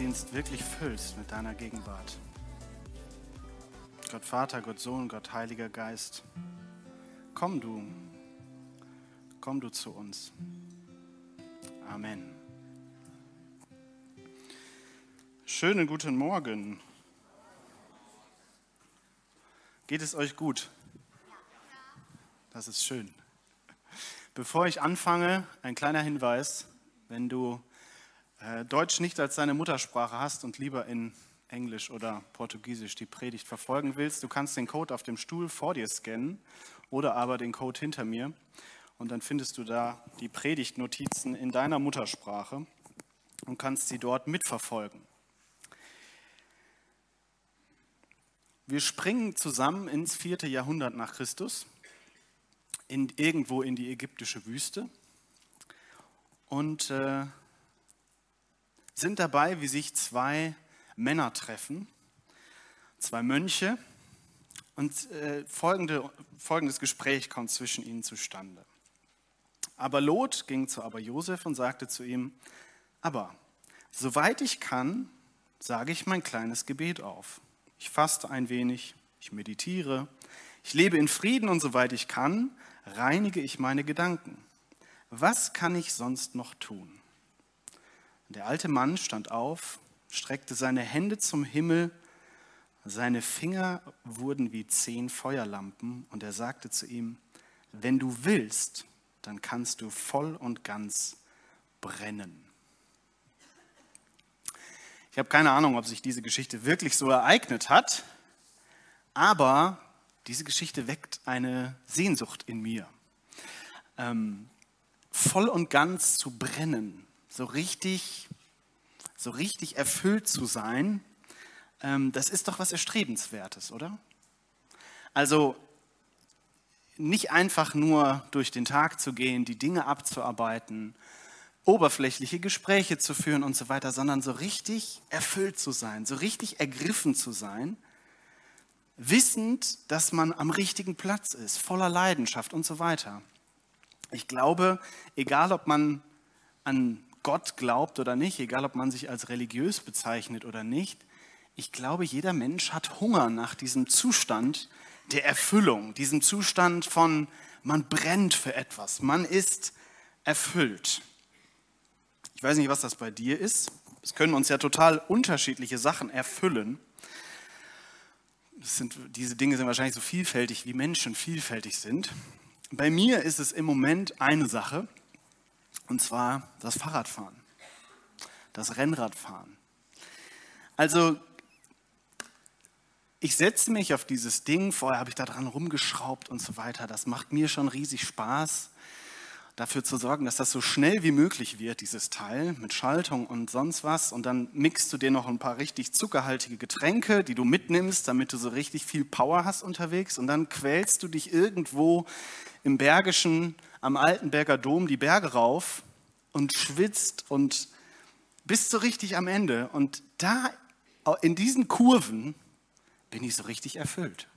Gottesdienst wirklich füllst mit deiner Gegenwart. Gott Vater, Gott Sohn, Gott Heiliger Geist, komm du, komm du zu uns. Amen. Schönen guten Morgen. Geht es euch gut? Das ist schön. Bevor ich anfange, ein kleiner Hinweis. Wenn du Deutsch nicht als deine Muttersprache hast und lieber in Englisch oder Portugiesisch die Predigt verfolgen willst, du kannst den Code auf dem Stuhl vor dir scannen oder aber den Code hinter mir und dann findest du da die Predigtnotizen in deiner Muttersprache und kannst sie dort mitverfolgen. Wir springen zusammen ins vierte Jahrhundert nach Christus, in, irgendwo in die ägyptische Wüste und äh, sind dabei, wie sich zwei Männer treffen, zwei Mönche, und äh, folgende, folgendes Gespräch kommt zwischen ihnen zustande. Aber Lot ging zu Aber Josef und sagte zu ihm, aber soweit ich kann, sage ich mein kleines Gebet auf ich faste ein wenig, ich meditiere, ich lebe in Frieden und soweit ich kann, reinige ich meine Gedanken. Was kann ich sonst noch tun? Der alte Mann stand auf, streckte seine Hände zum Himmel, seine Finger wurden wie zehn Feuerlampen und er sagte zu ihm, wenn du willst, dann kannst du voll und ganz brennen. Ich habe keine Ahnung, ob sich diese Geschichte wirklich so ereignet hat, aber diese Geschichte weckt eine Sehnsucht in mir. Ähm, voll und ganz zu brennen, so richtig, so richtig erfüllt zu sein, ähm, das ist doch was Erstrebenswertes, oder? Also nicht einfach nur durch den Tag zu gehen, die Dinge abzuarbeiten, oberflächliche Gespräche zu führen und so weiter, sondern so richtig erfüllt zu sein, so richtig ergriffen zu sein, wissend, dass man am richtigen Platz ist, voller Leidenschaft und so weiter. Ich glaube, egal ob man an Gott glaubt oder nicht, egal ob man sich als religiös bezeichnet oder nicht, ich glaube, jeder Mensch hat Hunger nach diesem Zustand der Erfüllung, diesem Zustand von, man brennt für etwas, man ist erfüllt. Ich weiß nicht, was das bei dir ist. Es können uns ja total unterschiedliche Sachen erfüllen. Sind, diese Dinge sind wahrscheinlich so vielfältig, wie Menschen vielfältig sind. Bei mir ist es im Moment eine Sache, und zwar das Fahrradfahren, das Rennradfahren. Also ich setze mich auf dieses Ding, vorher habe ich da dran rumgeschraubt und so weiter. Das macht mir schon riesig Spaß dafür zu sorgen, dass das so schnell wie möglich wird, dieses Teil mit Schaltung und sonst was. Und dann mixt du dir noch ein paar richtig zuckerhaltige Getränke, die du mitnimmst, damit du so richtig viel Power hast unterwegs. Und dann quälst du dich irgendwo im Bergischen, am Altenberger Dom die Berge rauf und schwitzt und bist so richtig am Ende. Und da, in diesen Kurven, bin ich so richtig erfüllt.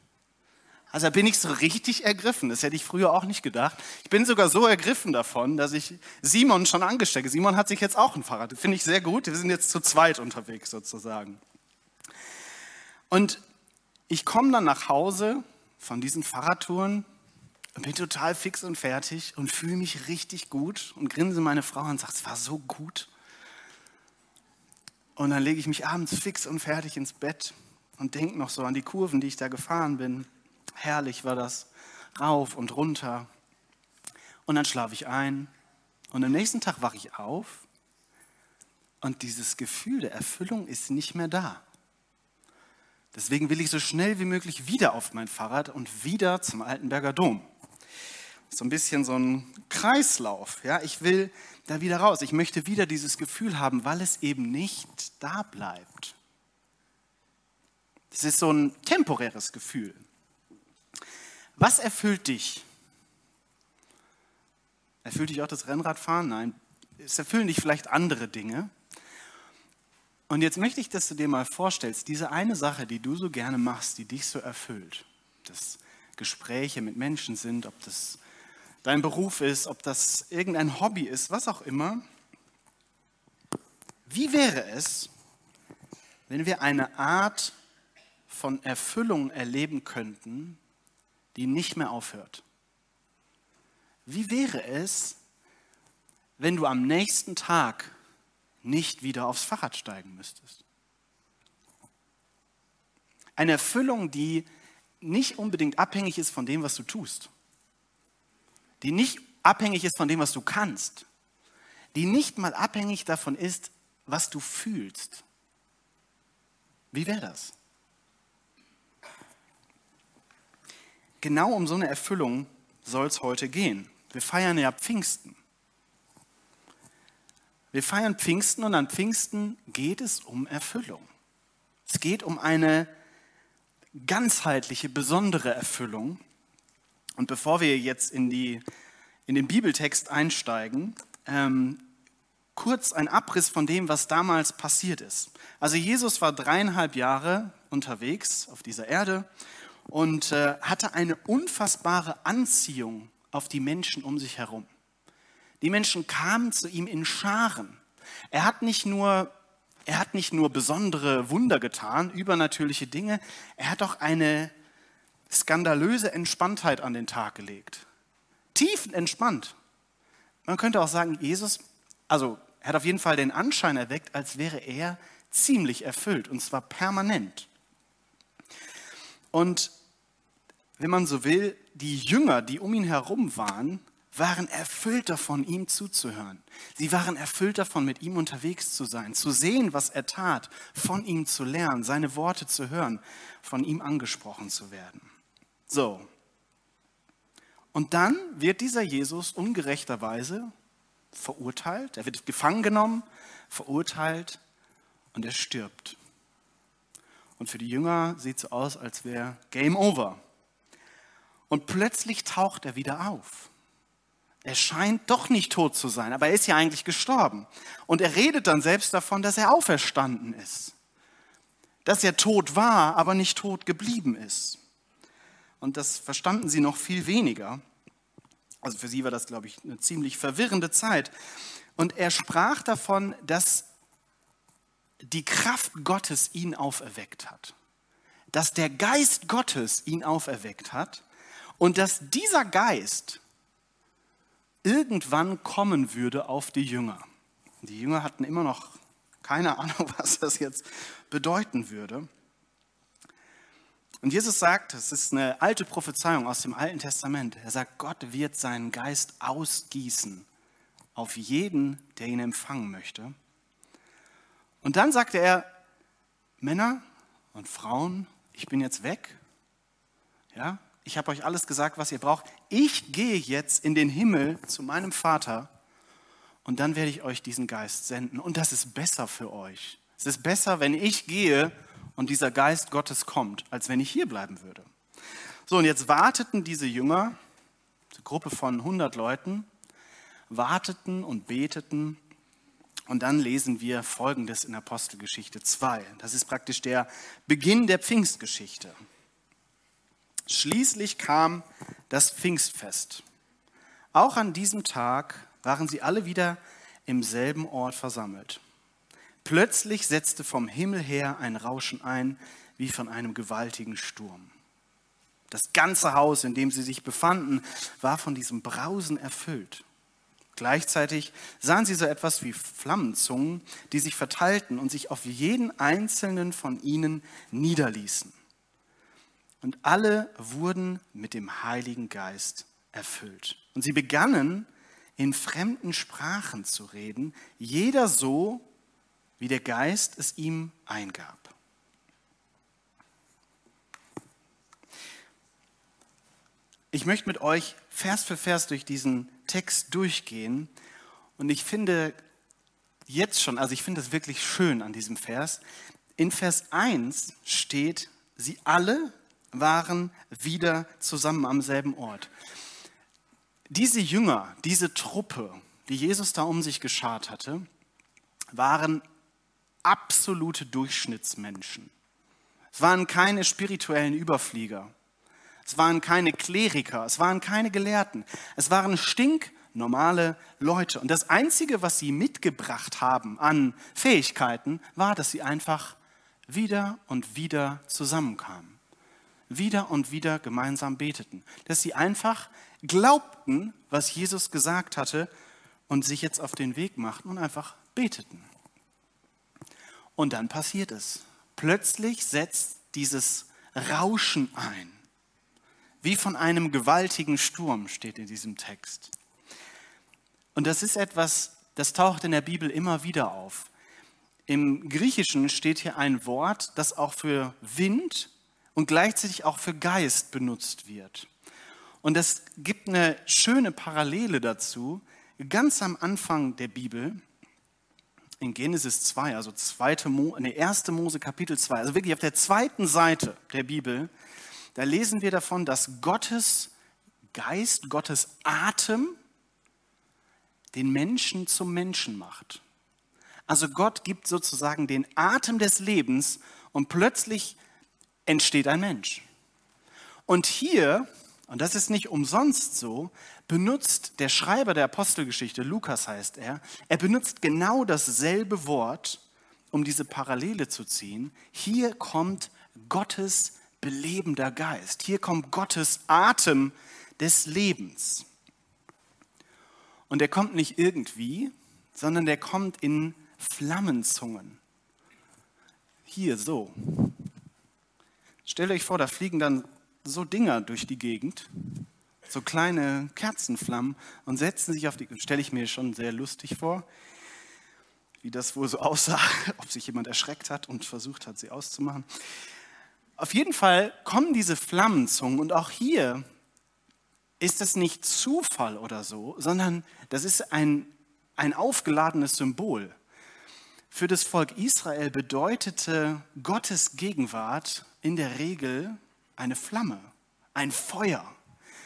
Also bin ich so richtig ergriffen. Das hätte ich früher auch nicht gedacht. Ich bin sogar so ergriffen davon, dass ich Simon schon angesteckt. Simon hat sich jetzt auch ein Fahrrad. Finde ich sehr gut. Wir sind jetzt zu zweit unterwegs sozusagen. Und ich komme dann nach Hause von diesen Fahrradtouren und bin total fix und fertig und fühle mich richtig gut und grinse meine Frau und sage, es war so gut. Und dann lege ich mich abends fix und fertig ins Bett und denke noch so an die Kurven, die ich da gefahren bin. Herrlich war das, rauf und runter. Und dann schlafe ich ein und am nächsten Tag wache ich auf und dieses Gefühl der Erfüllung ist nicht mehr da. Deswegen will ich so schnell wie möglich wieder auf mein Fahrrad und wieder zum Altenberger Dom. So ein bisschen so ein Kreislauf. Ja? Ich will da wieder raus. Ich möchte wieder dieses Gefühl haben, weil es eben nicht da bleibt. Es ist so ein temporäres Gefühl. Was erfüllt dich? Erfüllt dich auch das Rennradfahren? Nein, es erfüllen dich vielleicht andere Dinge. Und jetzt möchte ich, dass du dir mal vorstellst, diese eine Sache, die du so gerne machst, die dich so erfüllt, dass Gespräche mit Menschen sind, ob das dein Beruf ist, ob das irgendein Hobby ist, was auch immer, Wie wäre es, wenn wir eine Art von Erfüllung erleben könnten, die nicht mehr aufhört? Wie wäre es, wenn du am nächsten Tag nicht wieder aufs Fahrrad steigen müsstest? Eine Erfüllung, die nicht unbedingt abhängig ist von dem, was du tust. Die nicht abhängig ist von dem, was du kannst. Die nicht mal abhängig davon ist, was du fühlst. Wie wäre das? Genau um so eine Erfüllung soll es heute gehen. Wir feiern ja Pfingsten. Wir feiern Pfingsten und an Pfingsten geht es um Erfüllung. Es geht um eine ganzheitliche, besondere Erfüllung. Und bevor wir jetzt in, die, in den Bibeltext einsteigen, ähm, kurz ein Abriss von dem, was damals passiert ist. Also Jesus war dreieinhalb Jahre unterwegs auf dieser Erde und äh, hatte eine unfassbare Anziehung auf die Menschen um sich herum. Die Menschen kamen zu ihm in Scharen. Er hat nicht nur, er hat nicht nur besondere Wunder getan, übernatürliche Dinge, er hat auch eine skandalöse Entspanntheit an den Tag gelegt. Tiefenentspannt. Man könnte auch sagen, Jesus also er hat auf jeden Fall den Anschein erweckt, als wäre er ziemlich erfüllt, und zwar permanent. Und wenn man so will, die Jünger, die um ihn herum waren, waren erfüllt davon, ihm zuzuhören. Sie waren erfüllt davon, mit ihm unterwegs zu sein, zu sehen, was er tat, von ihm zu lernen, seine Worte zu hören, von ihm angesprochen zu werden. So. Und dann wird dieser Jesus ungerechterweise verurteilt, er wird gefangen genommen, verurteilt und er stirbt. Und für die Jünger sieht es so aus, als wäre Game Over. Und plötzlich taucht er wieder auf. Er scheint doch nicht tot zu sein, aber er ist ja eigentlich gestorben. Und er redet dann selbst davon, dass er auferstanden ist. Dass er tot war, aber nicht tot geblieben ist. Und das verstanden sie noch viel weniger. Also für sie war das, glaube ich, eine ziemlich verwirrende Zeit. Und er sprach davon, dass die Kraft Gottes ihn auferweckt hat. Dass der Geist Gottes ihn auferweckt hat und dass dieser Geist irgendwann kommen würde auf die Jünger. Die Jünger hatten immer noch keine Ahnung, was das jetzt bedeuten würde. Und Jesus sagt, es ist eine alte Prophezeiung aus dem Alten Testament. Er sagt, Gott wird seinen Geist ausgießen auf jeden, der ihn empfangen möchte. Und dann sagte er, Männer und Frauen, ich bin jetzt weg. Ja, ich habe euch alles gesagt, was ihr braucht. Ich gehe jetzt in den Himmel zu meinem Vater und dann werde ich euch diesen Geist senden. Und das ist besser für euch. Es ist besser, wenn ich gehe und dieser Geist Gottes kommt, als wenn ich hier bleiben würde. So, und jetzt warteten diese Jünger, eine Gruppe von 100 Leuten, warteten und beteten. Und dann lesen wir Folgendes in Apostelgeschichte 2. Das ist praktisch der Beginn der Pfingstgeschichte. Schließlich kam das Pfingstfest. Auch an diesem Tag waren sie alle wieder im selben Ort versammelt. Plötzlich setzte vom Himmel her ein Rauschen ein, wie von einem gewaltigen Sturm. Das ganze Haus, in dem sie sich befanden, war von diesem Brausen erfüllt. Gleichzeitig sahen sie so etwas wie Flammenzungen, die sich verteilten und sich auf jeden einzelnen von ihnen niederließen. Und alle wurden mit dem Heiligen Geist erfüllt. Und sie begannen in fremden Sprachen zu reden, jeder so, wie der Geist es ihm eingab. Ich möchte mit euch Vers für Vers durch diesen Text durchgehen und ich finde jetzt schon, also ich finde es wirklich schön an diesem Vers. In Vers 1 steht, sie alle waren wieder zusammen am selben Ort. Diese Jünger, diese Truppe, die Jesus da um sich geschart hatte, waren absolute Durchschnittsmenschen. Es waren keine spirituellen Überflieger. Es waren keine Kleriker. Es waren keine Gelehrten. Es waren normale Leute. Und das Einzige, was sie mitgebracht haben an Fähigkeiten, war, dass sie einfach wieder und wieder zusammenkamen. Wieder und wieder gemeinsam beteten. Dass sie einfach glaubten, was Jesus gesagt hatte und sich jetzt auf den Weg machten und einfach beteten. Und dann passiert es. Plötzlich setzt dieses Rauschen ein. Wie von einem gewaltigen Sturm steht in diesem Text. Und das ist etwas, das taucht in der Bibel immer wieder auf. Im Griechischen steht hier ein Wort, das auch für Wind und gleichzeitig auch für Geist benutzt wird. Und das gibt eine schöne Parallele dazu, ganz am Anfang der Bibel, in Genesis 2, also zweite Mo, nee, 1. Mose Kapitel 2, also wirklich auf der zweiten Seite der Bibel, da lesen wir davon, dass Gottes Geist, Gottes Atem den Menschen zum Menschen macht. Also Gott gibt sozusagen den Atem des Lebens und plötzlich entsteht ein Mensch. Und hier, und das ist nicht umsonst so, benutzt der Schreiber der Apostelgeschichte, Lukas heißt er, er benutzt genau dasselbe Wort, um diese Parallele zu ziehen. Hier kommt Gottes belebender Geist. Hier kommt Gottes Atem des Lebens. Und der kommt nicht irgendwie, sondern der kommt in Flammenzungen. Hier so. Stellt euch vor, da fliegen dann so Dinger durch die Gegend, so kleine Kerzenflammen und setzen sich auf die, stelle ich mir schon sehr lustig vor, wie das wohl so aussah, ob sich jemand erschreckt hat und versucht hat, sie auszumachen. Auf jeden Fall kommen diese Flammenzungen und auch hier ist das nicht Zufall oder so, sondern das ist ein, ein aufgeladenes Symbol. Für das Volk Israel bedeutete Gottes Gegenwart in der Regel eine Flamme, ein Feuer.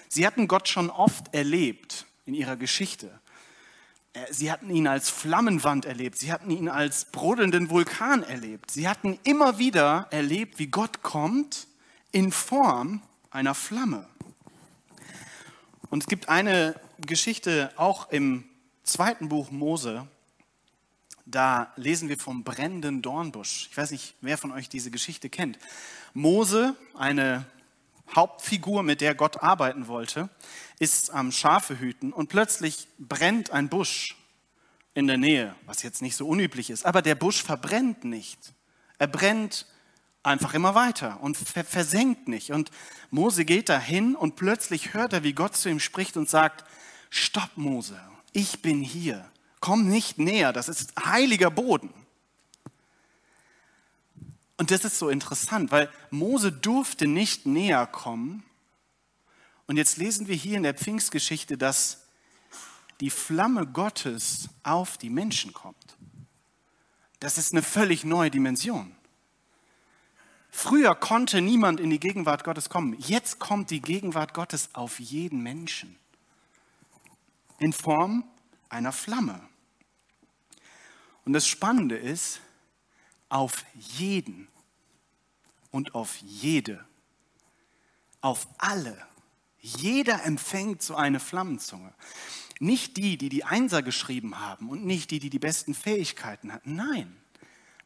Sie hatten Gott schon oft erlebt in ihrer Geschichte. Äh, sie hatten ihn als Flammenwand erlebt, sie hatten ihn als brodelnden Vulkan erlebt. Sie hatten immer wieder erlebt, wie Gott kommt in Form einer Flamme. Und es gibt eine Geschichte auch im zweiten Buch Mose. Da lesen wir vom brennenden Dornbusch. Ich weiß nicht, wer von euch diese Geschichte kennt. Mose, eine Hauptfigur, mit der Gott arbeiten wollte, ist am Schafe hüten und plötzlich brennt ein Busch in der Nähe, was jetzt nicht so unüblich ist. Aber der Busch verbrennt nicht. Er brennt einfach immer weiter und versenkt nicht. Und Mose geht dahin und plötzlich hört er, wie Gott zu ihm spricht und sagt, stopp Mose, ich bin hier, komm nicht näher, das ist heiliger Boden. Und das ist so interessant, weil Mose durfte nicht näher kommen. Und jetzt lesen wir hier in der Pfingstgeschichte, dass die Flamme Gottes auf die Menschen kommt. Das ist eine völlig neue Dimension. Früher konnte niemand in die Gegenwart Gottes kommen. Jetzt kommt die Gegenwart Gottes auf jeden Menschen in Form einer Flamme. Und das Spannende ist, auf jeden und auf jede, auf alle. Jeder empfängt so eine Flammenzunge. Nicht die, die die Einser geschrieben haben und nicht die, die die besten Fähigkeiten hatten. Nein,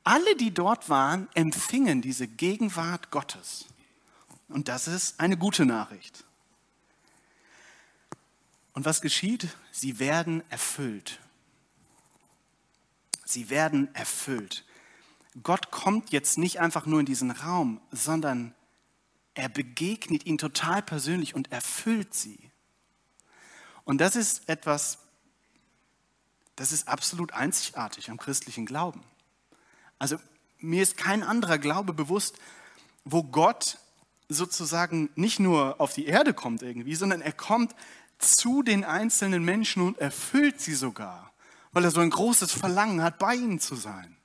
alle, die dort waren, empfingen diese Gegenwart Gottes. Und das ist eine gute Nachricht. Und was geschieht? Sie werden erfüllt. Sie werden erfüllt. Gott kommt jetzt nicht einfach nur in diesen Raum, sondern er begegnet ihnen total persönlich und erfüllt sie. Und das ist etwas, das ist absolut einzigartig am christlichen Glauben. Also mir ist kein anderer Glaube bewusst, wo Gott sozusagen nicht nur auf die Erde kommt irgendwie, sondern er kommt zu den einzelnen Menschen und erfüllt sie sogar, weil er so ein großes Verlangen hat, bei ihnen zu sein.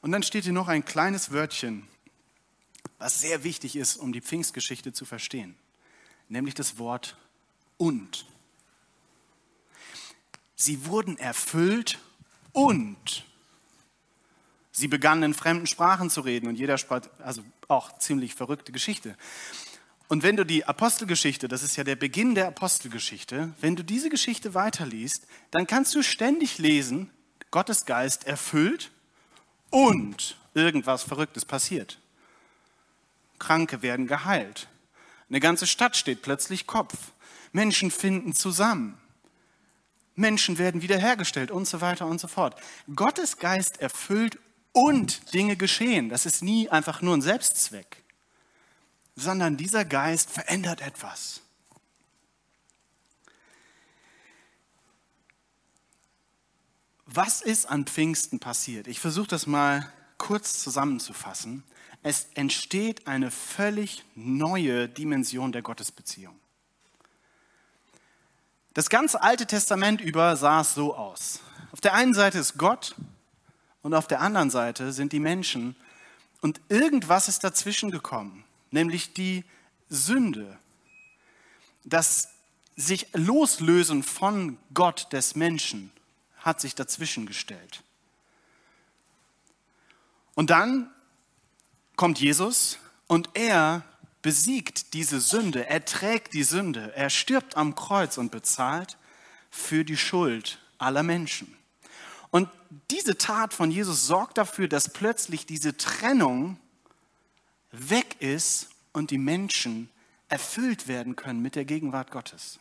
Und dann steht hier noch ein kleines Wörtchen, was sehr wichtig ist, um die Pfingstgeschichte zu verstehen, nämlich das Wort und. Sie wurden erfüllt und sie begannen in fremden Sprachen zu reden und jeder sprach, also auch ziemlich verrückte Geschichte. Und wenn du die Apostelgeschichte, das ist ja der Beginn der Apostelgeschichte, wenn du diese Geschichte weiterliest, dann kannst du ständig lesen, Gottes Geist erfüllt und irgendwas Verrücktes passiert. Kranke werden geheilt. Eine ganze Stadt steht plötzlich Kopf. Menschen finden zusammen. Menschen werden wiederhergestellt und so weiter und so fort. Gottes Geist erfüllt und Dinge geschehen. Das ist nie einfach nur ein Selbstzweck, sondern dieser Geist verändert etwas. Was ist an Pfingsten passiert? Ich versuche das mal kurz zusammenzufassen. Es entsteht eine völlig neue Dimension der Gottesbeziehung. Das ganze Alte Testament über sah es so aus. Auf der einen Seite ist Gott und auf der anderen Seite sind die Menschen. Und irgendwas ist dazwischen gekommen, nämlich die Sünde. Das sich loslösen von Gott des Menschen hat sich dazwischen gestellt. Und dann kommt Jesus und er besiegt diese Sünde, er trägt die Sünde, er stirbt am Kreuz und bezahlt für die Schuld aller Menschen. Und diese Tat von Jesus sorgt dafür, dass plötzlich diese Trennung weg ist und die Menschen erfüllt werden können mit der Gegenwart Gottes.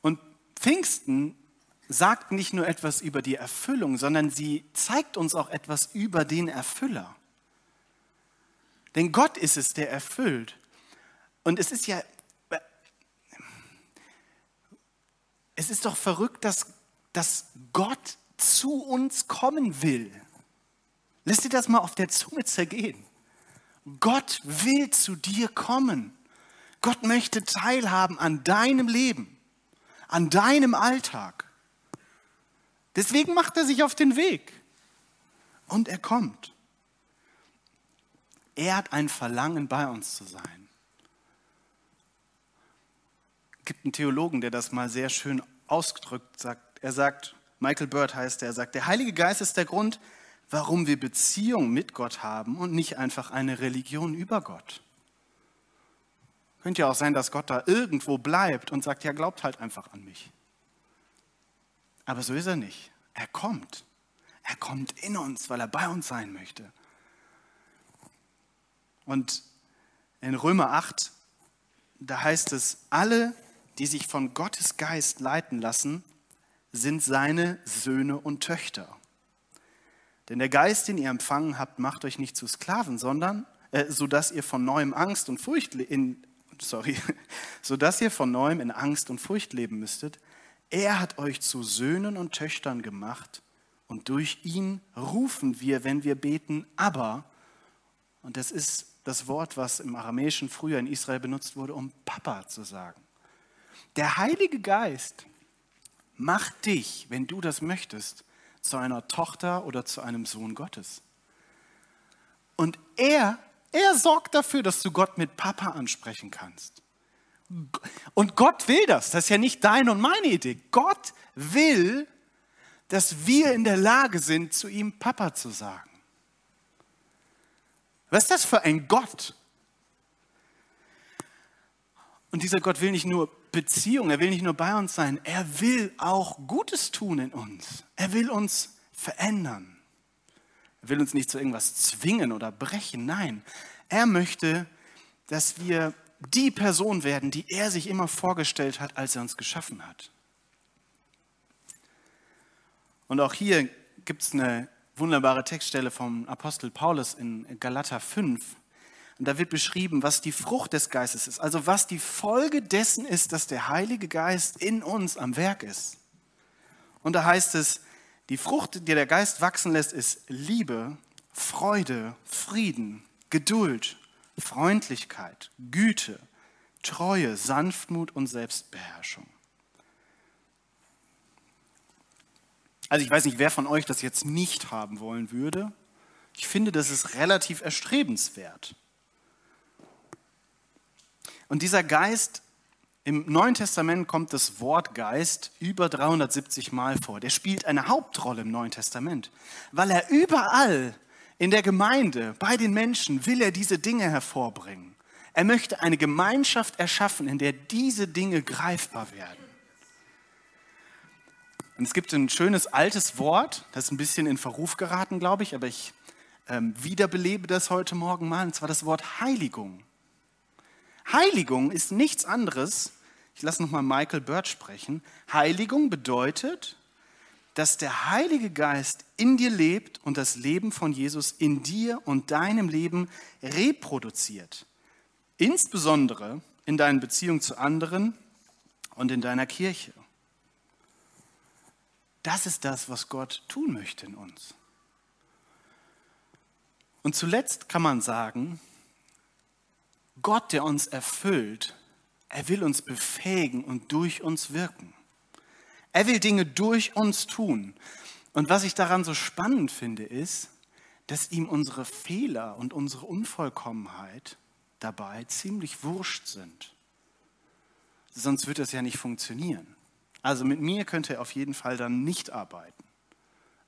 Und Pfingsten sagt nicht nur etwas über die Erfüllung, sondern sie zeigt uns auch etwas über den Erfüller. Denn Gott ist es, der erfüllt. Und es ist ja, es ist doch verrückt, dass, dass Gott zu uns kommen will. Lass dir das mal auf der Zunge zergehen. Gott will zu dir kommen. Gott möchte teilhaben an deinem Leben, an deinem Alltag. Deswegen macht er sich auf den Weg. Und er kommt. Er hat ein Verlangen, bei uns zu sein. Es gibt einen Theologen, der das mal sehr schön ausgedrückt sagt. Er sagt, Michael Bird heißt er, er sagt, der Heilige Geist ist der Grund, warum wir Beziehung mit Gott haben und nicht einfach eine Religion über Gott. Könnte ja auch sein, dass Gott da irgendwo bleibt und sagt, ja, glaubt halt einfach an mich. Aber so ist er nicht. Er kommt. Er kommt in uns, weil er bei uns sein möchte. Und in Römer 8, da heißt es, alle, die sich von Gottes Geist leiten lassen, sind seine Söhne und Töchter. Denn der Geist, den ihr empfangen habt, macht euch nicht zu Sklaven, sondern äh, so dass ihr von neuem Angst und Furcht in sorry, so dass ihr von neuem in Angst und Furcht leben müsstet. Er hat euch zu Söhnen und Töchtern gemacht und durch ihn rufen wir, wenn wir beten, aber und das ist das Wort, was im Aramäischen früher in Israel benutzt wurde, um Papa zu sagen. Der Heilige Geist macht dich, wenn du das möchtest, zu einer Tochter oder zu einem Sohn Gottes. Und er, er sorgt dafür, dass du Gott mit Papa ansprechen kannst. Und Gott will das. Das ist ja nicht deine und meine Idee. Gott will, dass wir in der Lage sind, zu ihm Papa zu sagen. Was ist das für ein Gott? Und dieser Gott will nicht nur Beziehung, er will nicht nur bei uns sein, er will auch Gutes tun in uns. Er will uns verändern. Er will uns nicht zu irgendwas zwingen oder brechen, nein. Er möchte, dass wir die Person werden, die er sich immer vorgestellt hat, als er uns geschaffen hat. Und auch hier gibt es eine wunderbare Textstelle vom Apostel Paulus in Galater 5. Und da wird beschrieben, was die Frucht des Geistes ist, also was die Folge dessen ist, dass der Heilige Geist in uns am Werk ist. Und da heißt es, die Frucht, die der Geist wachsen lässt, ist Liebe, Freude, Frieden, Geduld, Freundlichkeit, Güte, Treue, Sanftmut und Selbstbeherrschung. Also ich weiß nicht, wer von euch das jetzt nicht haben wollen würde. Ich finde, das ist relativ erstrebenswert. Und dieser Geist, im Neuen Testament kommt das Wort Geist über 370 Mal vor. Der spielt eine Hauptrolle im Neuen Testament, weil er überall In der Gemeinde, bei den Menschen will er diese Dinge hervorbringen. Er möchte eine Gemeinschaft erschaffen, in der diese Dinge greifbar werden. Und es gibt ein schönes altes Wort, das ist ein bisschen in Verruf geraten, glaube ich, aber ich ähm, wiederbelebe das heute Morgen mal, und zwar das Wort Heiligung. Heiligung ist nichts anderes, ich lasse nochmal Michael Bird sprechen, Heiligung bedeutet, dass der Heilige Geist in dir lebt und das Leben von Jesus in dir und deinem Leben reproduziert. Insbesondere in deinen Beziehungen zu anderen und in deiner Kirche. Das ist das, was Gott tun möchte in uns. Und zuletzt kann man sagen, Gott, der uns erfüllt, er will uns befähigen und durch uns wirken. Er will Dinge durch uns tun. Und was ich daran so spannend finde, ist, dass ihm unsere Fehler und unsere Unvollkommenheit dabei ziemlich wurscht sind. Sonst wird das ja nicht funktionieren. Also mit mir könnte er auf jeden Fall dann nicht arbeiten.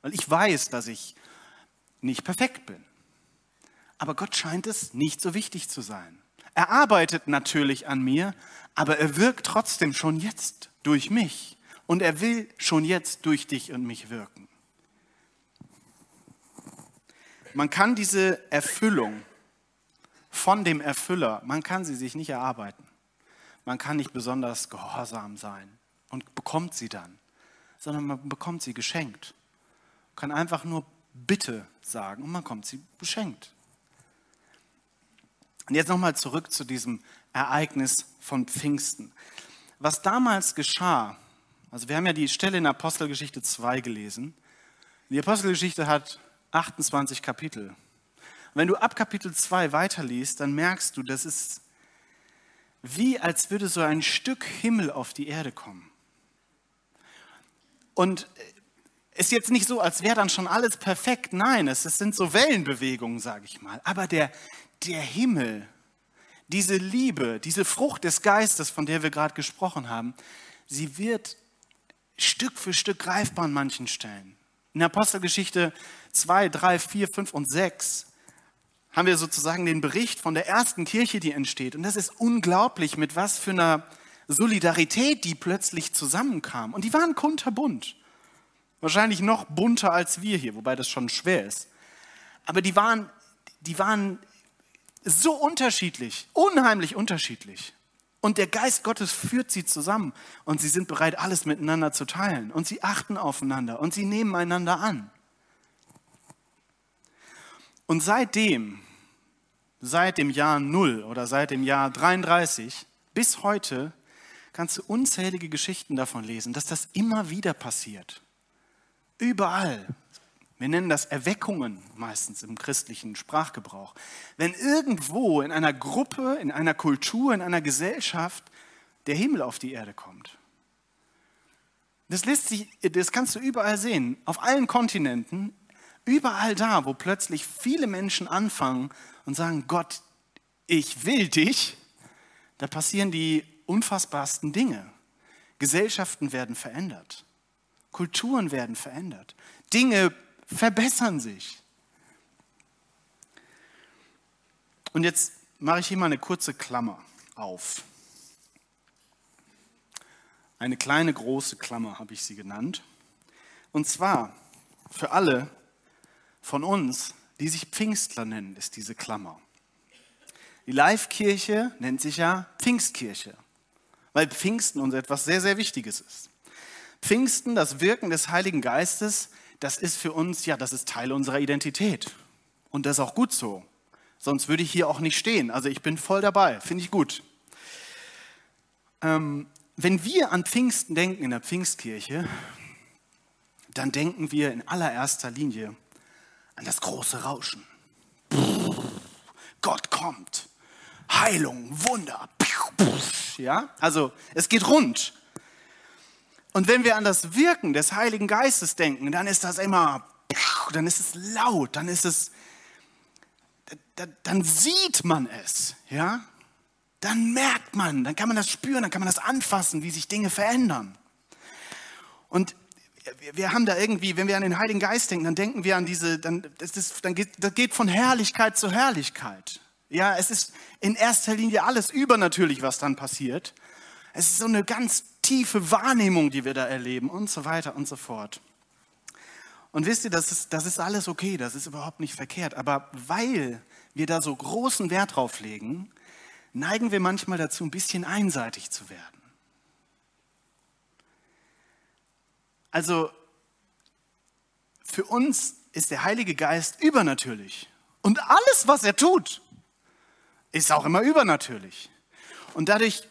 Weil ich weiß, dass ich nicht perfekt bin. Aber Gott scheint es nicht so wichtig zu sein. Er arbeitet natürlich an mir, aber er wirkt trotzdem schon jetzt durch mich. Und er will schon jetzt durch dich und mich wirken. Man kann diese Erfüllung von dem Erfüller, man kann sie sich nicht erarbeiten. Man kann nicht besonders gehorsam sein und bekommt sie dann, sondern man bekommt sie geschenkt. Man kann einfach nur Bitte sagen und man kommt sie geschenkt. Und jetzt nochmal zurück zu diesem Ereignis von Pfingsten. Was damals geschah, also wir haben ja die Stelle in Apostelgeschichte 2 gelesen. Die Apostelgeschichte hat 28 Kapitel. Wenn du ab Kapitel 2 weiterliest, dann merkst du, das ist wie als würde so ein Stück Himmel auf die Erde kommen. Und es ist jetzt nicht so, als wäre dann schon alles perfekt. Nein, es, es sind so Wellenbewegungen, sage ich mal. Aber der, der Himmel, diese Liebe, diese Frucht des Geistes, von der wir gerade gesprochen haben, sie wird Stück für Stück greifbar an manchen Stellen. In Apostelgeschichte 2, 3, 4, 5 und 6 haben wir sozusagen den Bericht von der ersten Kirche, die entsteht. Und das ist unglaublich, mit was für einer Solidarität die plötzlich zusammenkam. Und die waren kunterbunt. Wahrscheinlich noch bunter als wir hier, wobei das schon schwer ist. Aber die waren, die waren so unterschiedlich, unheimlich unterschiedlich. Und der Geist Gottes führt sie zusammen und sie sind bereit, alles miteinander zu teilen. Und sie achten aufeinander und sie nehmen einander an. Und seitdem, seit dem Jahr Null oder seit dem Jahr 33 bis heute, kannst du unzählige Geschichten davon lesen, dass das immer wieder passiert. Überall. Wir nennen das Erweckungen meistens im christlichen Sprachgebrauch. Wenn irgendwo in einer Gruppe, in einer Kultur, in einer Gesellschaft der Himmel auf die Erde kommt. Das, lässt sich, das kannst du überall sehen, auf allen Kontinenten, überall da, wo plötzlich viele Menschen anfangen und sagen, Gott, ich will dich, da passieren die unfassbarsten Dinge. Gesellschaften werden verändert, Kulturen werden verändert, Dinge verbessern sich. Und jetzt mache ich hier mal eine kurze Klammer auf. Eine kleine große Klammer habe ich sie genannt. Und zwar für alle von uns, die sich Pfingstler nennen, ist diese Klammer. Die Live-Kirche nennt sich ja Pfingstkirche, weil Pfingsten uns etwas sehr, sehr Wichtiges ist. Pfingsten, das Wirken des Heiligen Geistes, das ist für uns, ja, das ist Teil unserer Identität. Und das ist auch gut so. Sonst würde ich hier auch nicht stehen. Also ich bin voll dabei, finde ich gut. Ähm, wenn wir an Pfingsten denken in der Pfingstkirche, dann denken wir in allererster Linie an das große Rauschen. Gott kommt. Heilung, Wunder. Ja, also es geht rund. Und wenn wir an das Wirken des Heiligen Geistes denken, dann ist das immer, dann ist es laut, dann ist es, dann sieht man es, ja? Dann merkt man, dann kann man das spüren, dann kann man das anfassen, wie sich Dinge verändern. Und wir haben da irgendwie, wenn wir an den Heiligen Geist denken, dann denken wir an diese, dann, das, ist, dann geht, das geht von Herrlichkeit zu Herrlichkeit. Ja, es ist in erster Linie alles übernatürlich, was dann passiert. Es ist so eine ganz tiefe Wahrnehmung, die wir da erleben und so weiter und so fort. Und wisst ihr, das ist, das ist alles okay, das ist überhaupt nicht verkehrt. Aber weil wir da so großen Wert drauf legen, neigen wir manchmal dazu, ein bisschen einseitig zu werden. Also für uns ist der Heilige Geist übernatürlich. Und alles, was er tut, ist auch immer übernatürlich. Und dadurch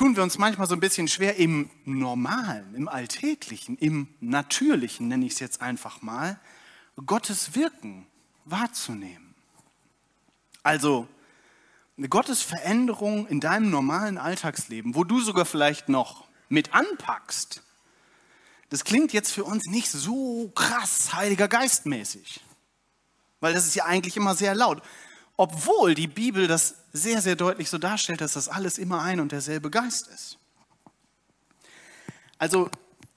tun wir uns manchmal so ein bisschen schwer im Normalen, im Alltäglichen, im Natürlichen, nenne ich es jetzt einfach mal, Gottes Wirken wahrzunehmen. Also Gottes Veränderung in deinem normalen Alltagsleben, wo du sogar vielleicht noch mit anpackst, das klingt jetzt für uns nicht so krass Heiliger Geistmäßig, weil das ist ja eigentlich immer sehr laut obwohl die Bibel das sehr, sehr deutlich so darstellt, dass das alles immer ein und derselbe Geist ist. Also,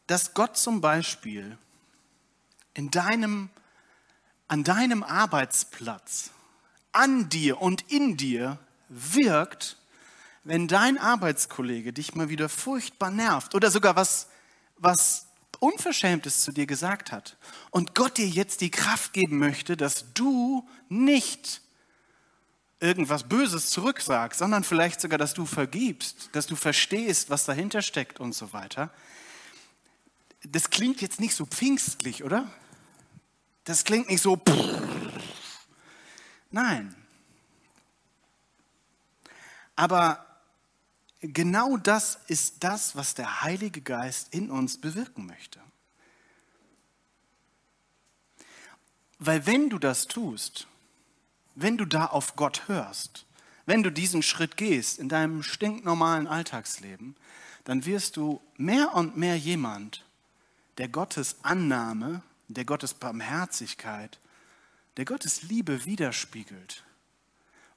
dass Gott zum Beispiel in deinem, an deinem Arbeitsplatz, an dir und in dir wirkt, wenn dein Arbeitskollege dich mal wieder furchtbar nervt oder sogar was, was Unverschämtes zu dir gesagt hat und Gott dir jetzt die Kraft geben möchte, dass du nicht irgendwas Böses zurücksagst, sondern vielleicht sogar, dass du vergibst, dass du verstehst, was dahinter steckt und so weiter. Das klingt jetzt nicht so pfingstlich, oder? Das klingt nicht so. Nein. Aber genau das ist das, was der Heilige Geist in uns bewirken möchte. Weil wenn du das tust, wenn du da auf Gott hörst, wenn du diesen Schritt gehst in deinem stinknormalen Alltagsleben, dann wirst du mehr und mehr jemand, der Gottes Annahme, der Gottes Barmherzigkeit, der Gottes Liebe widerspiegelt.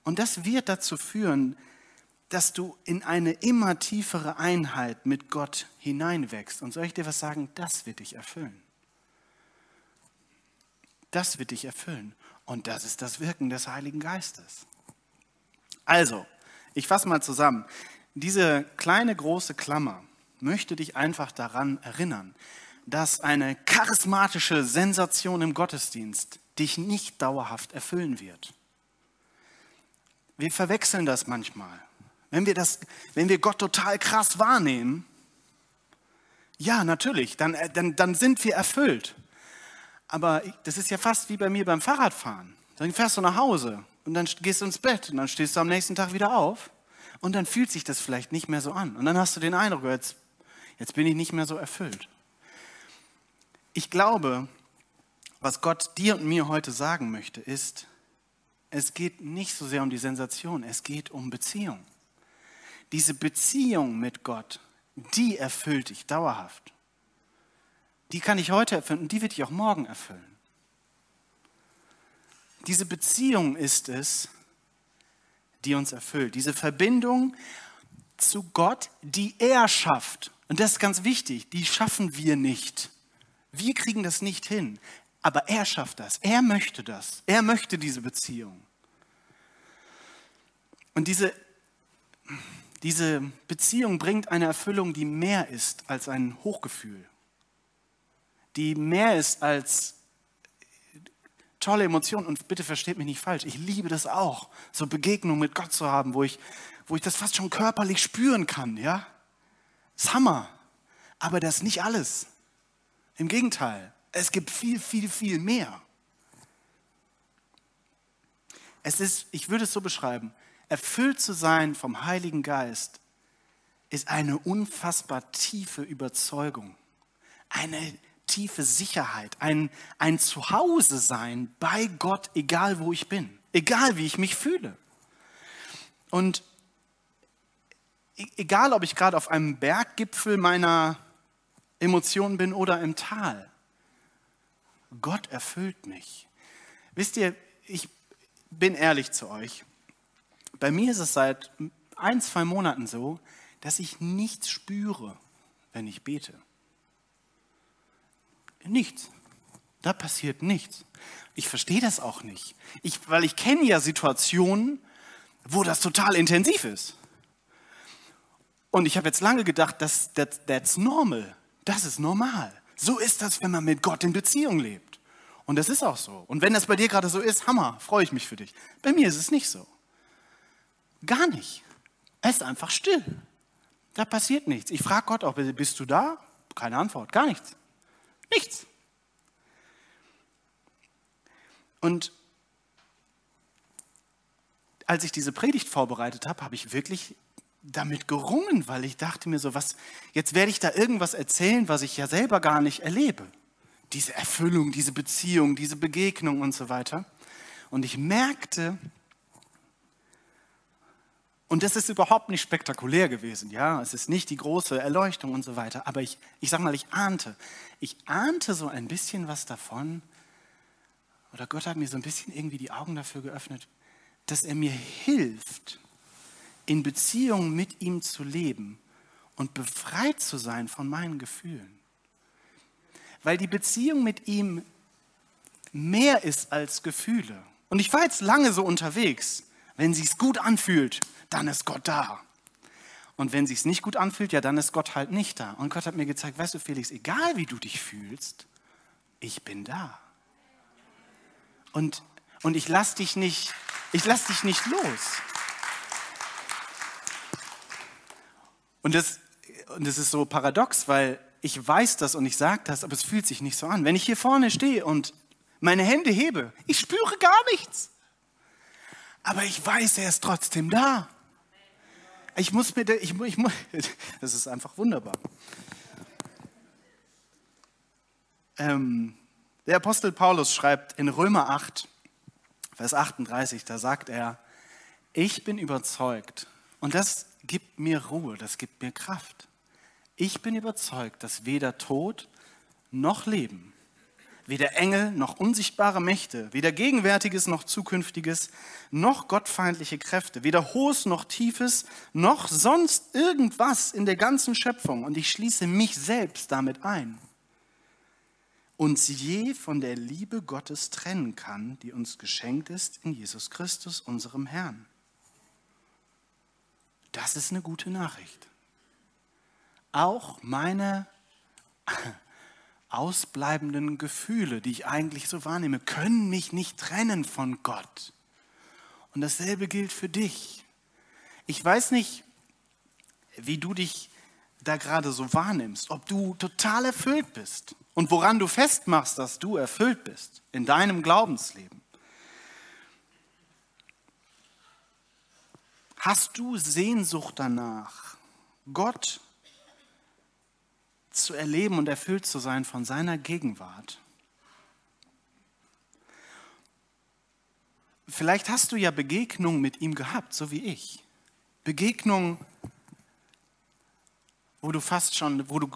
Und das wird dazu führen, dass du in eine immer tiefere Einheit mit Gott hineinwächst. Und soll ich dir was sagen? Das wird dich erfüllen. Das wird dich erfüllen. Und das ist das Wirken des Heiligen Geistes. Also, ich fasse mal zusammen. Diese kleine große Klammer möchte dich einfach daran erinnern, dass eine charismatische Sensation im Gottesdienst dich nicht dauerhaft erfüllen wird. Wir verwechseln das manchmal. Wenn wir, das, wenn wir Gott total krass wahrnehmen, ja, natürlich, dann, äh, dann, dann sind wir erfüllt. Aber das ist ja fast wie bei mir beim Fahrradfahren. Dann fährst du nach Hause und dann gehst du ins Bett und dann stehst du am nächsten Tag wieder auf und dann fühlt sich das vielleicht nicht mehr so an. Und dann hast du den Eindruck, jetzt, jetzt bin ich nicht mehr so erfüllt. Ich glaube, was Gott dir und mir heute sagen möchte, ist, es geht nicht so sehr um die Sensation, es geht um Beziehung. Diese Beziehung mit Gott, die erfüllt dich dauerhaft die kann ich heute erfüllen und die wird dich auch morgen erfüllen. Diese Beziehung ist es, die uns erfüllt. Diese Verbindung zu Gott, die er schafft. Und das ist ganz wichtig, die schaffen wir nicht. Wir kriegen das nicht hin. Aber er schafft das. Er möchte das. Er möchte diese Beziehung. Und diese, diese Beziehung bringt eine Erfüllung, die mehr ist als ein Hochgefühl die mehr ist als tolle Emotionen. Und bitte versteht mich nicht falsch, ich liebe das auch, so Begegnungen mit Gott zu haben, wo ich, wo ich das fast schon körperlich spüren kann. Ja, das ist Hammer. Aber das ist nicht alles. Im Gegenteil, es gibt viel, viel, viel mehr. Es ist, ich würde es so beschreiben, erfüllt zu sein vom Heiligen Geist ist eine unfassbar tiefe Überzeugung, eine tiefe Sicherheit, ein, ein Zuhause sein bei Gott, egal wo ich bin, egal wie ich mich fühle. Und e-, egal, ob ich gerade auf einem Berggipfel meiner Emotionen bin oder im Tal, Gott erfüllt mich. Wisst ihr, ich bin ehrlich zu euch. Bei mir ist es seit ein, zwei Monaten so, dass ich nichts spüre, wenn ich bete. Nichts. Da passiert nichts. Ich verstehe das auch nicht. Ich, weil ich kenne ja Situationen, wo das total intensiv ist. Und ich habe jetzt lange gedacht, das, that, that's normal. Das ist normal. So ist das, wenn man mit Gott in Beziehung lebt. Und das ist auch so. Und wenn das bei dir gerade so ist, Hammer, freue ich mich für dich. Bei mir ist es nicht so. Gar nicht. Es ist einfach still. Da passiert nichts. Ich frage Gott auch, bist du da? Keine Antwort, gar nichts. Nichts. Und als ich diese Predigt vorbereitet habe, habe ich wirklich damit gerungen, weil ich dachte mir so, was, jetzt werde ich da irgendwas erzählen, was ich ja selber gar nicht erlebe. Diese Erfüllung, diese Beziehung, diese Begegnung und so weiter. Und ich merkte, und das ist überhaupt nicht spektakulär gewesen, ja, es ist nicht die große Erleuchtung und so weiter, aber ich, ich sag mal, ich ahnte, ich ahnte so ein bisschen was davon, oder Gott hat mir so ein bisschen irgendwie die Augen dafür geöffnet, dass er mir hilft, in Beziehung mit ihm zu leben und befreit zu sein von meinen Gefühlen. Weil die Beziehung mit ihm mehr ist als Gefühle. Und ich war jetzt lange so unterwegs. Wenn sich's gut anfühlt, dann ist Gott da. Und wenn sich's nicht gut anfühlt, ja, dann ist Gott halt nicht da. Und Gott hat mir gezeigt, weißt du, Felix, egal wie du dich fühlst, ich bin da. Und, und ich lass dich nicht, ich lass dich nicht los. Und das, und das ist so paradox, weil ich weiß das und ich sage das, aber es fühlt sich nicht so an. Wenn ich hier vorne stehe und meine Hände hebe, ich spüre gar nichts. Aber ich weiß, er ist trotzdem da. Ich muss mir, ich, ich, das ist einfach wunderbar. Ähm, der Apostel Paulus schreibt in Römer 8, Vers 38, da sagt er, ich bin überzeugt, und das gibt mir Ruhe, das gibt mir Kraft. Ich bin überzeugt, dass weder Tod noch Leben, weder Engel noch unsichtbare Mächte, weder Gegenwärtiges noch Zukünftiges, noch gottfeindliche Kräfte, weder Hohes noch Tiefes, noch sonst irgendwas in der ganzen Schöpfung, und ich schließe mich selbst damit ein, uns je von der Liebe Gottes trennen kann, die uns geschenkt ist in Jesus Christus, unserem Herrn. Das ist eine gute Nachricht. Auch meine ausbleibenden Gefühle, die ich eigentlich so wahrnehme, können mich nicht trennen von Gott. Und dasselbe gilt für dich. Ich weiß nicht, wie du dich da gerade so wahrnimmst, ob du total erfüllt bist und woran du festmachst, dass du erfüllt bist in deinem Glaubensleben. Hast du Sehnsucht danach, Gott zu erleben und erfüllt zu sein von seiner Gegenwart? Vielleicht hast du ja Begegnungen mit ihm gehabt, so wie ich. Begegnungen, wo du fast schon, wo du,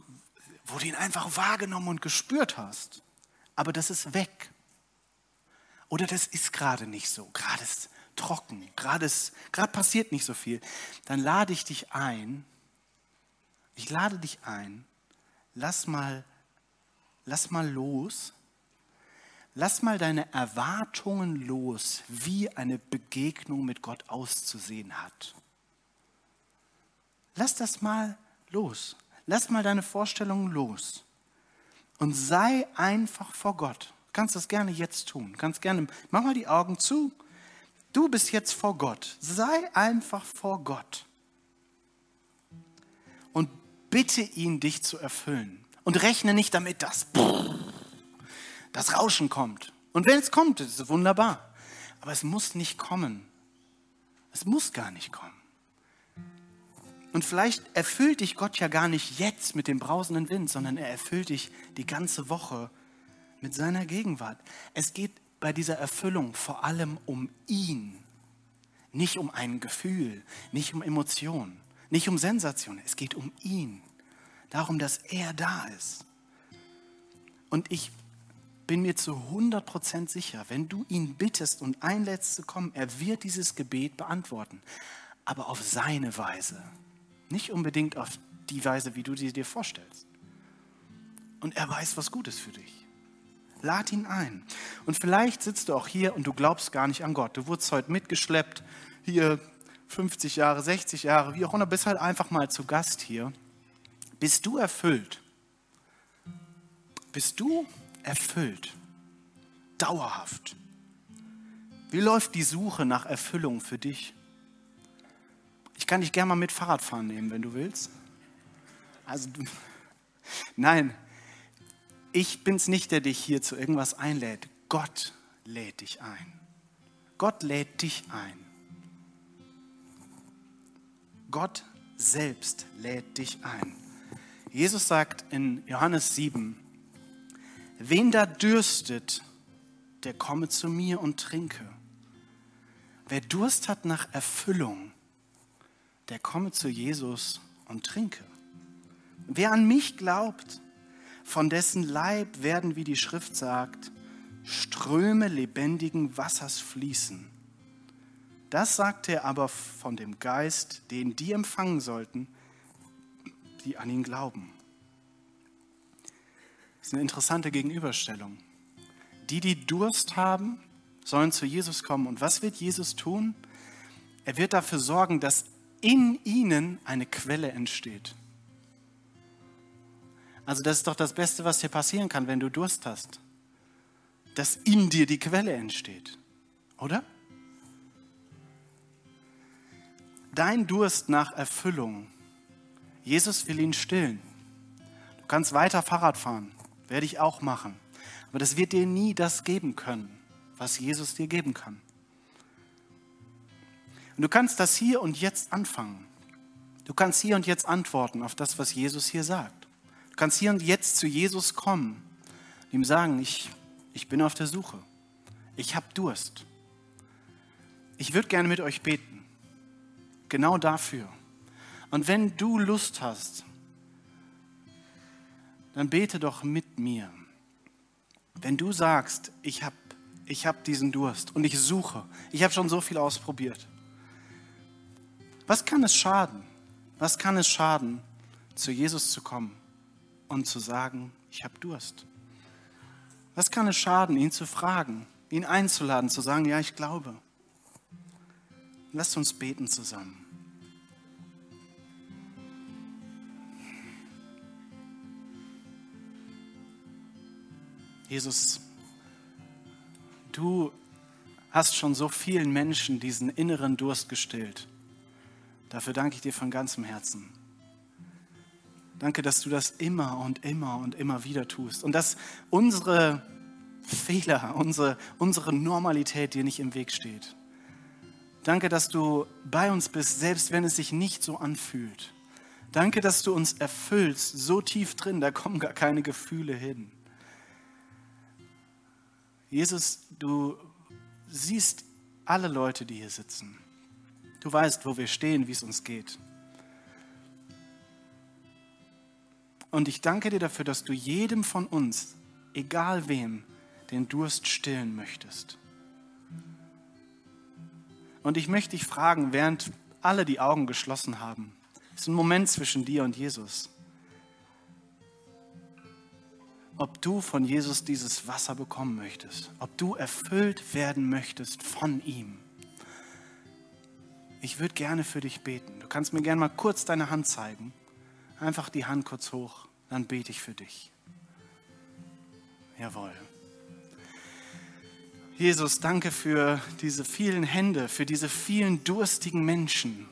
wo du ihn einfach wahrgenommen und gespürt hast. Aber das ist weg. Oder das ist gerade nicht so. Gerade ist trocken, gerade passiert nicht so viel, dann lade ich dich ein, ich lade dich ein, lass mal, lass mal los, lass mal deine Erwartungen los, wie eine Begegnung mit Gott auszusehen hat. Lass das mal los, lass mal deine Vorstellungen los und sei einfach vor Gott. Du kannst das gerne jetzt tun. Du gerne, mach mal die Augen zu Du bist jetzt vor Gott. Sei einfach vor Gott. Bitte ihn, dich zu erfüllen. Und rechne nicht damit, dass das Rauschen kommt. Und wenn es kommt, ist es wunderbar. Aber es muss nicht kommen. Es muss gar nicht kommen. Und vielleicht erfüllt dich Gott ja gar nicht jetzt mit dem brausenden Wind, sondern er erfüllt dich die ganze Woche mit seiner Gegenwart. Es geht bei dieser Erfüllung vor allem um ihn, nicht um ein Gefühl, nicht um Emotionen, nicht um Sensation. Es geht um ihn, darum, dass er da ist. Und ich bin mir zu 100% sicher, wenn du ihn bittest und einlädst zu kommen, er wird dieses Gebet beantworten, aber auf seine Weise, nicht unbedingt auf die Weise, wie du sie dir vorstellst. Und er weiß, was gut ist für dich. Lad ihn ein. Und vielleicht sitzt du auch hier und du glaubst gar nicht an Gott. Du wurdest heute mitgeschleppt, hier 50 Jahre, 60 Jahre, wie auch immer, bist halt einfach mal zu Gast hier. Bist du erfüllt? Bist du erfüllt? Dauerhaft? Wie läuft die Suche nach Erfüllung für dich? Ich kann dich gerne mal mit Fahrradfahren nehmen, wenn du willst. Also, nein, ich bin es nicht, der dich hier zu irgendwas einlädt. Gott lädt dich ein. Gott lädt dich ein. Gott selbst lädt dich ein. Jesus sagt in Johannes 7, wen da dürstet, der komme zu mir und trinke. Wer Durst hat nach Erfüllung, der komme zu Jesus und trinke. Wer an mich glaubt, von dessen Leib werden, wie die Schrift sagt, Ströme lebendigen Wassers fließen. Das sagt er aber von dem Geist, den die empfangen sollten, die an ihn glauben. Das ist eine interessante Gegenüberstellung. Die, die Durst haben, sollen zu Jesus kommen. Und was wird Jesus tun? Er wird dafür sorgen, dass in ihnen eine Quelle entsteht. Also das ist doch das Beste, was dir passieren kann, wenn du Durst hast. Dass in dir die Quelle entsteht. Oder? Dein Durst nach Erfüllung. Jesus will ihn stillen. Du kannst weiter Fahrrad fahren. Werde ich auch machen. Aber das wird dir nie das geben können, was Jesus dir geben kann. Und du kannst das hier und jetzt anfangen. Du kannst hier und jetzt antworten auf das, was Jesus hier sagt. Du kannst hier und jetzt zu Jesus kommen und ihm sagen, ich, ich bin auf der Suche. Ich habe Durst. Ich würde gerne mit euch beten. Genau dafür. Und wenn du Lust hast, dann bete doch mit mir. Wenn du sagst, ich habe ich hab diesen Durst und ich suche, ich habe schon so viel ausprobiert, was kann es schaden? Was kann es schaden, zu Jesus zu kommen und zu sagen, ich habe Durst? Was kann es schaden, ihn zu fragen, ihn einzuladen, zu sagen, ja, ich glaube? Lasst uns beten zusammen. Jesus, du hast schon so vielen Menschen diesen inneren Durst gestillt. Dafür danke ich dir von ganzem Herzen. Danke, dass du das immer und immer und immer wieder tust und dass unsere Fehler, unsere, unsere Normalität dir nicht im Weg steht. Danke, dass du bei uns bist, selbst wenn es sich nicht so anfühlt. Danke, dass du uns erfüllst, so tief drin, da kommen gar keine Gefühle hin. Jesus, du siehst alle Leute, die hier sitzen. Du weißt, wo wir stehen, wie es uns geht. Und ich danke dir dafür, dass du jedem von uns, egal wem, den Durst stillen möchtest. Und ich möchte dich fragen, während alle die Augen geschlossen haben, ist ein Moment zwischen dir und Jesus, ob du von Jesus dieses Wasser bekommen möchtest, ob du erfüllt werden möchtest von ihm ich würde gerne für dich beten. Du kannst mir gerne mal kurz deine Hand zeigen. Einfach die Hand kurz hoch, dann bete ich für dich. Jawohl. Jesus, danke für diese vielen Hände, für diese vielen durstigen Menschen.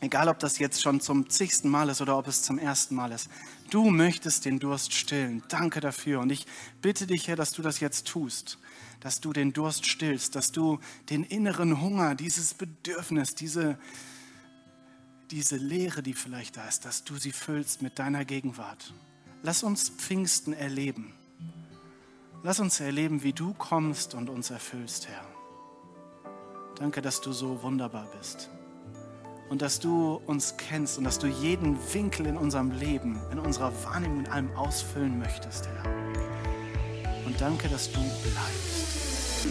Egal, ob das jetzt schon zum zigsten Mal ist oder ob es zum ersten Mal ist. Du möchtest den Durst stillen. Danke dafür. Und ich bitte dich, Herr, dass du das jetzt tust dass du den Durst stillst, dass du den inneren Hunger, dieses Bedürfnis, diese, diese Leere, die vielleicht da ist, dass du sie füllst mit deiner Gegenwart. Lass uns Pfingsten erleben. Lass uns erleben, wie du kommst und uns erfüllst, Herr. Danke, dass du so wunderbar bist und dass du uns kennst und dass du jeden Winkel in unserem Leben, in unserer Wahrnehmung, in allem ausfüllen möchtest, Herr. Und danke, dass du bleibst.